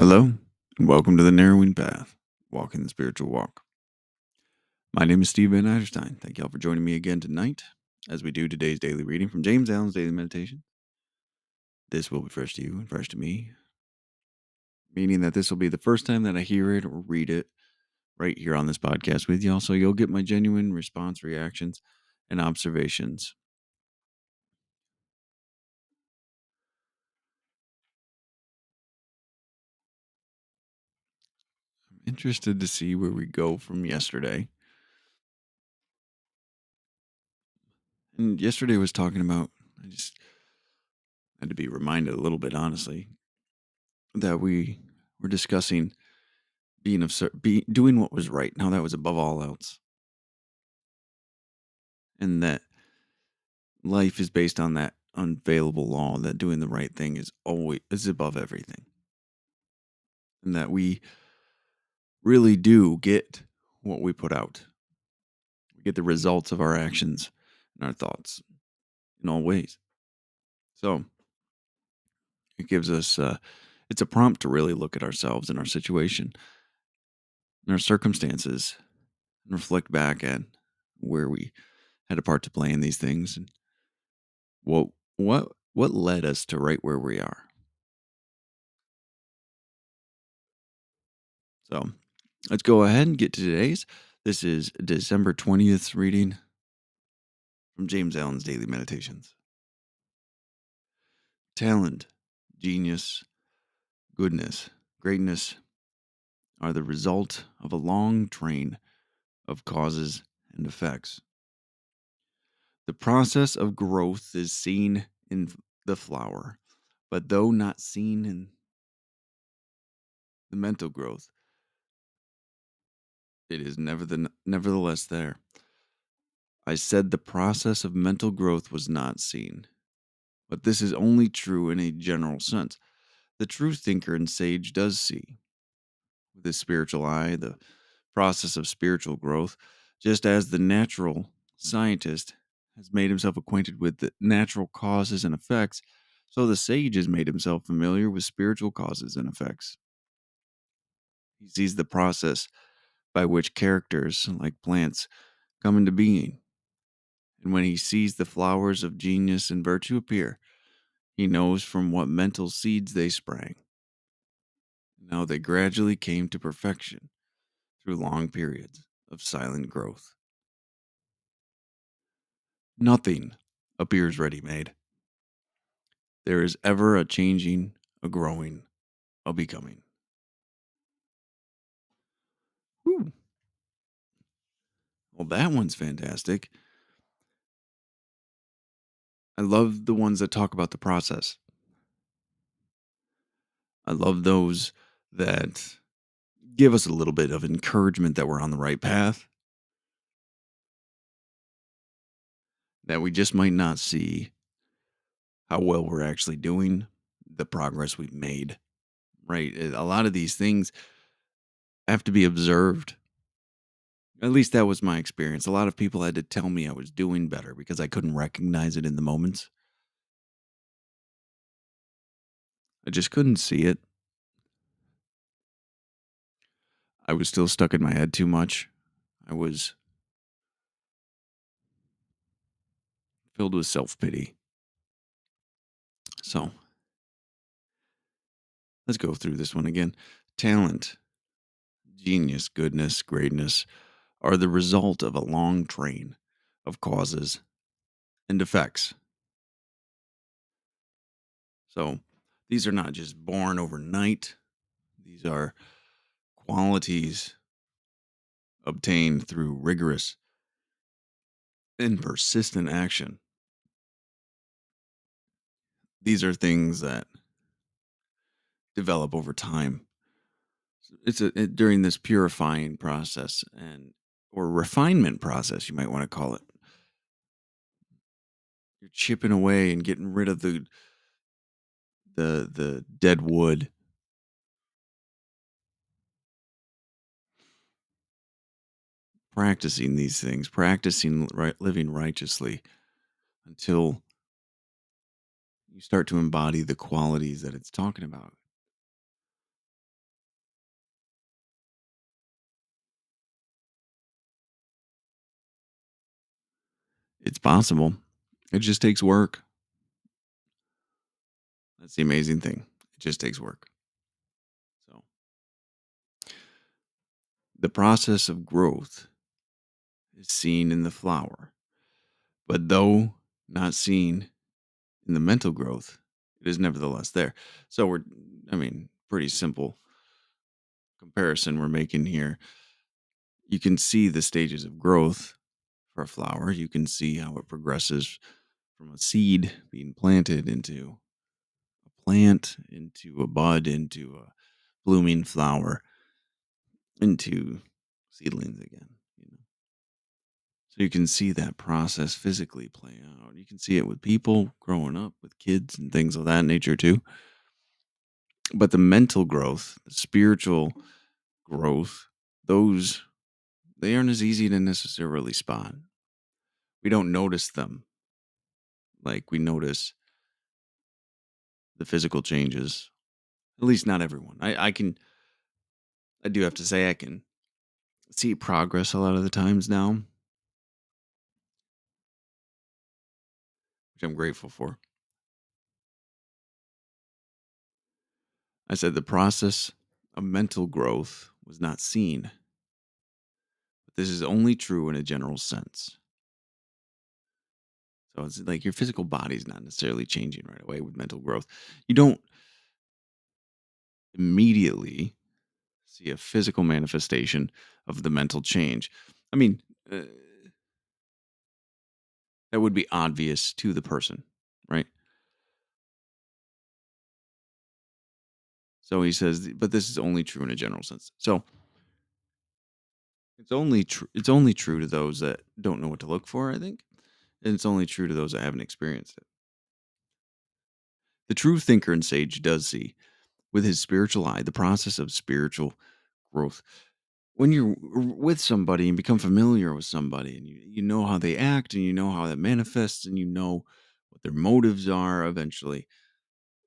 Hello, and welcome to the Narrowing Path, Walking the Spiritual Walk. My name is Steve Van Eiderstein. Thank y'all for joining me again tonight as we do today's daily reading from James Allen's Daily Meditation. This will be fresh to you and fresh to me, meaning that this will be the first time that I hear it or read it right here on this podcast with y'all, so you'll get my genuine response, reactions, and observations. Interested to see where we go from yesterday. And yesterday was talking about, I just had to be reminded a little bit, honestly, that we were discussing being of be doing what was right. Now that was above all else, and that life is based on that unfailable law that doing the right thing is always is above everything, and that we really do get what we put out. We get the results of our actions and our thoughts in all ways. So it gives us uh, it's a prompt to really look at ourselves and our situation and our circumstances and reflect back at where we had a part to play in these things and what what what led us to right where we are. So let's go ahead and get to today's. This is December 20th reading from James Allen's Daily Meditations. Talent, genius, goodness, greatness are the result of a long train of causes and effects. The process of growth is seen in the flower, but though not seen in the mental growth, it is nevertheless there. I said the process of mental growth was not seen, but this is only true in a general sense. The true thinker and sage does see, with his spiritual eye, the process of spiritual growth, just as the natural scientist has made himself acquainted with the natural causes and effects, so the sage has made himself familiar with spiritual causes and effects. He sees the process by which characters, like plants, come into being. And when he sees the flowers of genius and virtue appear, he knows from what mental seeds they sprang. Now they gradually came to perfection through long periods of silent growth. Nothing appears ready made. There is ever a changing, a growing, a becoming. Well, that one's fantastic. I love the ones that talk about the process. I love those that give us a little bit of encouragement that we're on the right path. That we just might not see how well we're actually doing, the progress we've made, right? A lot of these things have to be observed. At least that was my experience. A lot of people had to tell me I was doing better because I couldn't recognize it in the moments. I just couldn't see it. I was still stuck in my head too much. I was filled with self pity. So, let's go through this one again. Talent, genius, goodness, greatness are the result of a long train of causes and effects. So, these are not just born overnight, these are qualities obtained through rigorous and persistent action. These are things that develop over time. It's a, it, during this purifying process and or refinement process, you might want to call it. You're chipping away and getting rid of the the the dead wood practicing these things, practicing right, living righteously until you start to embody the qualities that it's talking about. It's possible. It just takes work. That's the amazing thing. It just takes work. So, the process of growth is seen in the flower, but though not seen in the mental growth, it is nevertheless there. So, we're, I mean, pretty simple comparison we're making here. You can see the stages of growth for a flower. You can see how it progresses from a seed being planted into a plant, into a bud, into a blooming flower, into seedlings again. You know, so you can see that process physically play out. You can see it with people growing up, with kids and things of that nature too. But the mental growth, the spiritual growth, those they aren't as easy to necessarily spot. We don't notice them like we notice the physical changes. At least not everyone. I, I can I do have to say I can see progress a lot of the times now. Which I'm grateful for. I said the process of mental growth was not seen. But this is only true in a general sense. So it's like your physical body's not necessarily changing right away with mental growth. You don't immediately see a physical manifestation of the mental change. I mean, uh, that would be obvious to the person, right? So he says, but this is only true in a general sense. So it's only true. It's only true to those that don't know what to look for. I think, and it's only true to those that haven't experienced it. The true thinker and sage does see, with his spiritual eye, the process of spiritual growth. When you're with somebody and become familiar with somebody, and you, you know how they act, and you know how that manifests, and you know what their motives are eventually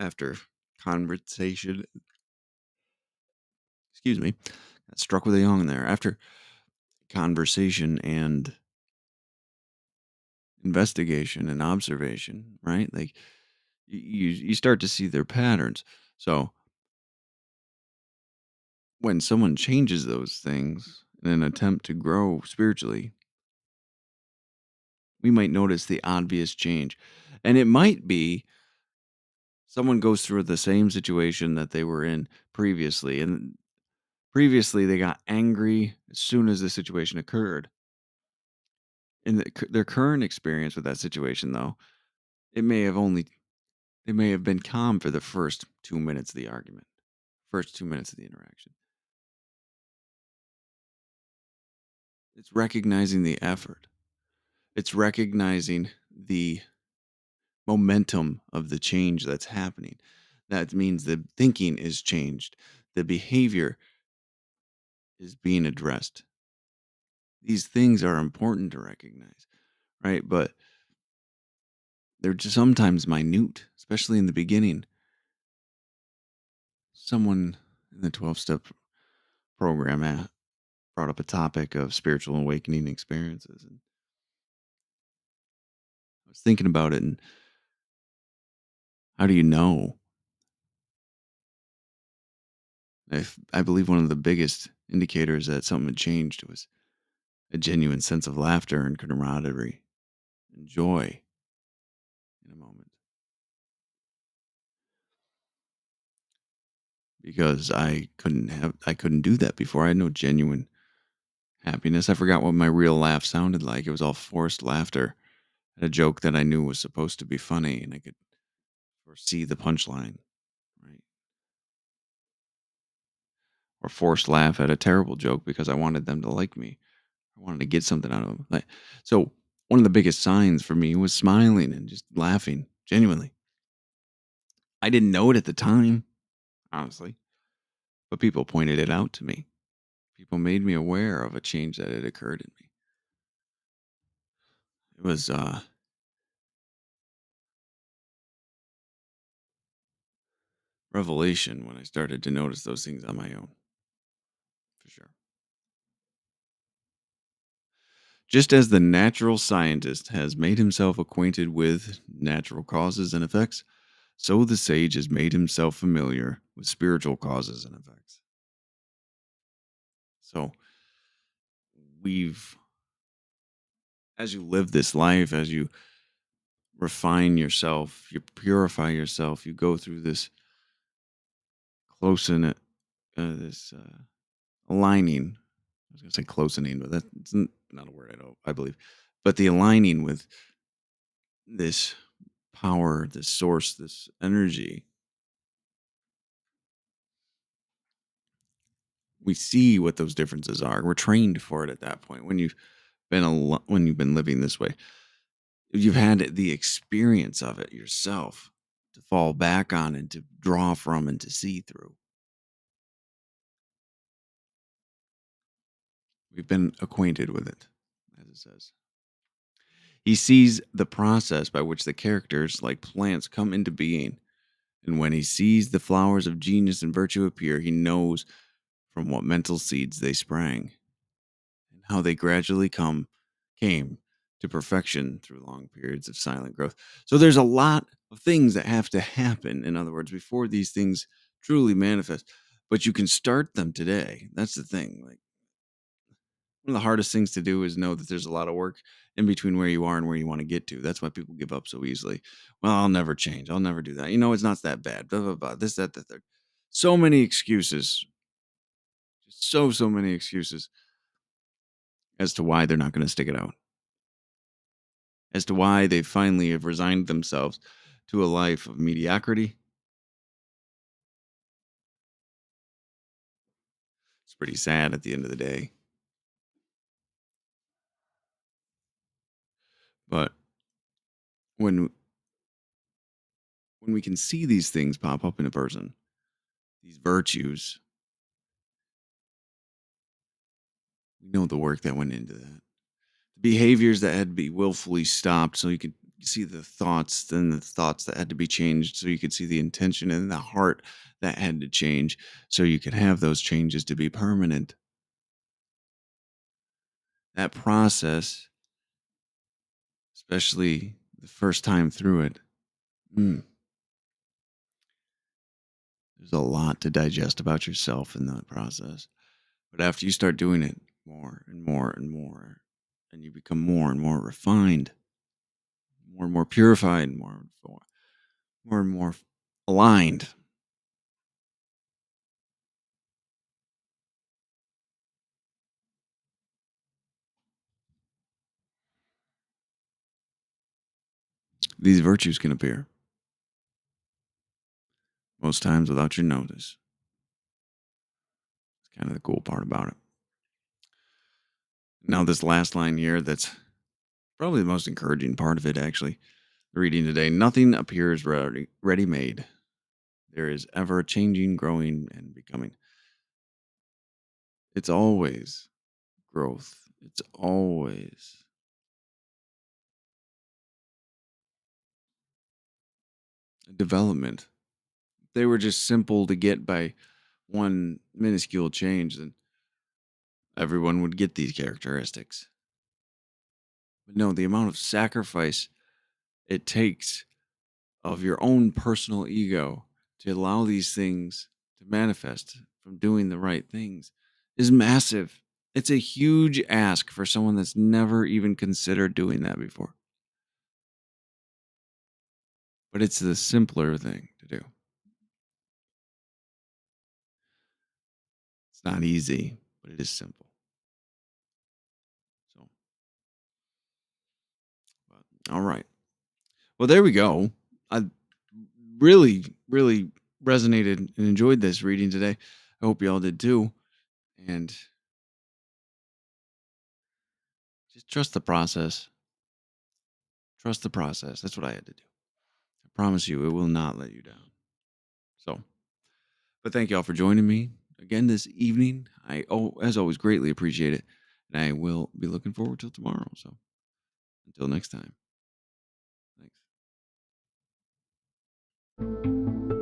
after conversation. Excuse me, struck with a yawn there. After conversation and investigation and observation, right? Like you you start to see their patterns. So when someone changes those things in an attempt to grow spiritually, we might notice the obvious change. And it might be someone goes through the same situation that they were in previously. And previously, they got angry as soon as the situation occurred. In the, their current experience with that situation, though, it may have only, they may have been calm for the first two minutes of the argument, first two minutes of the interaction. It's recognizing the effort. It's recognizing the momentum of the change that's happening. That means the thinking is changed, the behavior is being addressed. These things are important to recognize, right? But they're just sometimes minute, especially in the beginning. Someone in the 12 step program brought up a topic of spiritual awakening experiences. And I was thinking about it and how do you know? I, I believe one of the biggest indicators that something had changed was a genuine sense of laughter and camaraderie and joy in a moment. Because I couldn't have I couldn't do that before. I had no genuine happiness. I forgot what my real laugh sounded like. It was all forced laughter at a joke that I knew was supposed to be funny and I could foresee the punchline, right? Or forced laugh at a terrible joke because I wanted them to like me. I wanted to get something out of them. Like, so one of the biggest signs for me was smiling and just laughing genuinely. I didn't know it at the time, honestly, but people pointed it out to me. People made me aware of a change that had occurred in me. It was uh revelation when I started to notice those things on my own. For sure. Just as the natural scientist has made himself acquainted with natural causes and effects, so the sage has made himself familiar with spiritual causes and effects. So we've, as you live this life, as you refine yourself, you purify yourself, you go through this close in it, uh, this uh, aligning. Was going to say closening, but that's not a word I don't, I believe. But the aligning with this power, this source, this energy. We see what those differences are. We're trained for it at that point. When you've been a when you've been living this way, you've had the experience of it yourself to fall back on and to draw from and to see through. We've been acquainted with it, as it says. He sees the process by which the characters, like plants, come into being. And when he sees the flowers of genius and virtue appear, he knows from what mental seeds they sprang and how they gradually come came to perfection through long periods of silent growth. So there's a lot of things that have to happen, in other words, before these things truly manifest. But you can start them today. That's the thing. Like one of the hardest things to do is know that there's a lot of work in between where you are and where you want to get to. That's why people give up so easily. Well, I'll never change. I'll never do that. You know, it's not that bad. Blah, blah, blah. This, that, the third. So many excuses. Just so, so many excuses as to why they're not going to stick it out. As to why they finally have resigned themselves to a life of mediocrity. It's pretty sad at the end of the day. But when when we can see these things pop up in a person, these virtues, we know the work that went into that. The behaviors that had to be willfully stopped so you could see the thoughts, then the thoughts that had to be changed so you could see the intention and the heart that had to change so you could have those changes to be permanent. That process especially the first time through it. Mm. There's a lot to digest about yourself in that process. But after you start doing it more and more and more, and you become more and more refined, more and more purified, more and more, more, and more aligned. These virtues can appear most times without your notice. It's kind of the cool part about it. Now, this last line here, that's probably the most encouraging part of it, actually. The reading today, nothing appears ready, ready made. There is ever changing, growing, and becoming. It's always growth. It's always development. They were just simple to get by one minuscule change, then everyone would get these characteristics. But no, the amount of sacrifice it takes of your own personal ego to allow these things to manifest from doing the right things is massive. It's a huge ask for someone that's never even considered doing that before. But it's the simpler thing to do. It's not easy, but it is simple. So, but, all right. Well, there we go. I really, really resonated and enjoyed this reading today. I hope you all did too. And just trust the process. Trust the process. That's what I had to do. Promise you, it will not let you down. So, but thank you all for joining me again this evening. I, oh, as always, greatly appreciate it. And I will be looking forward till tomorrow. So, until next time. Thanks.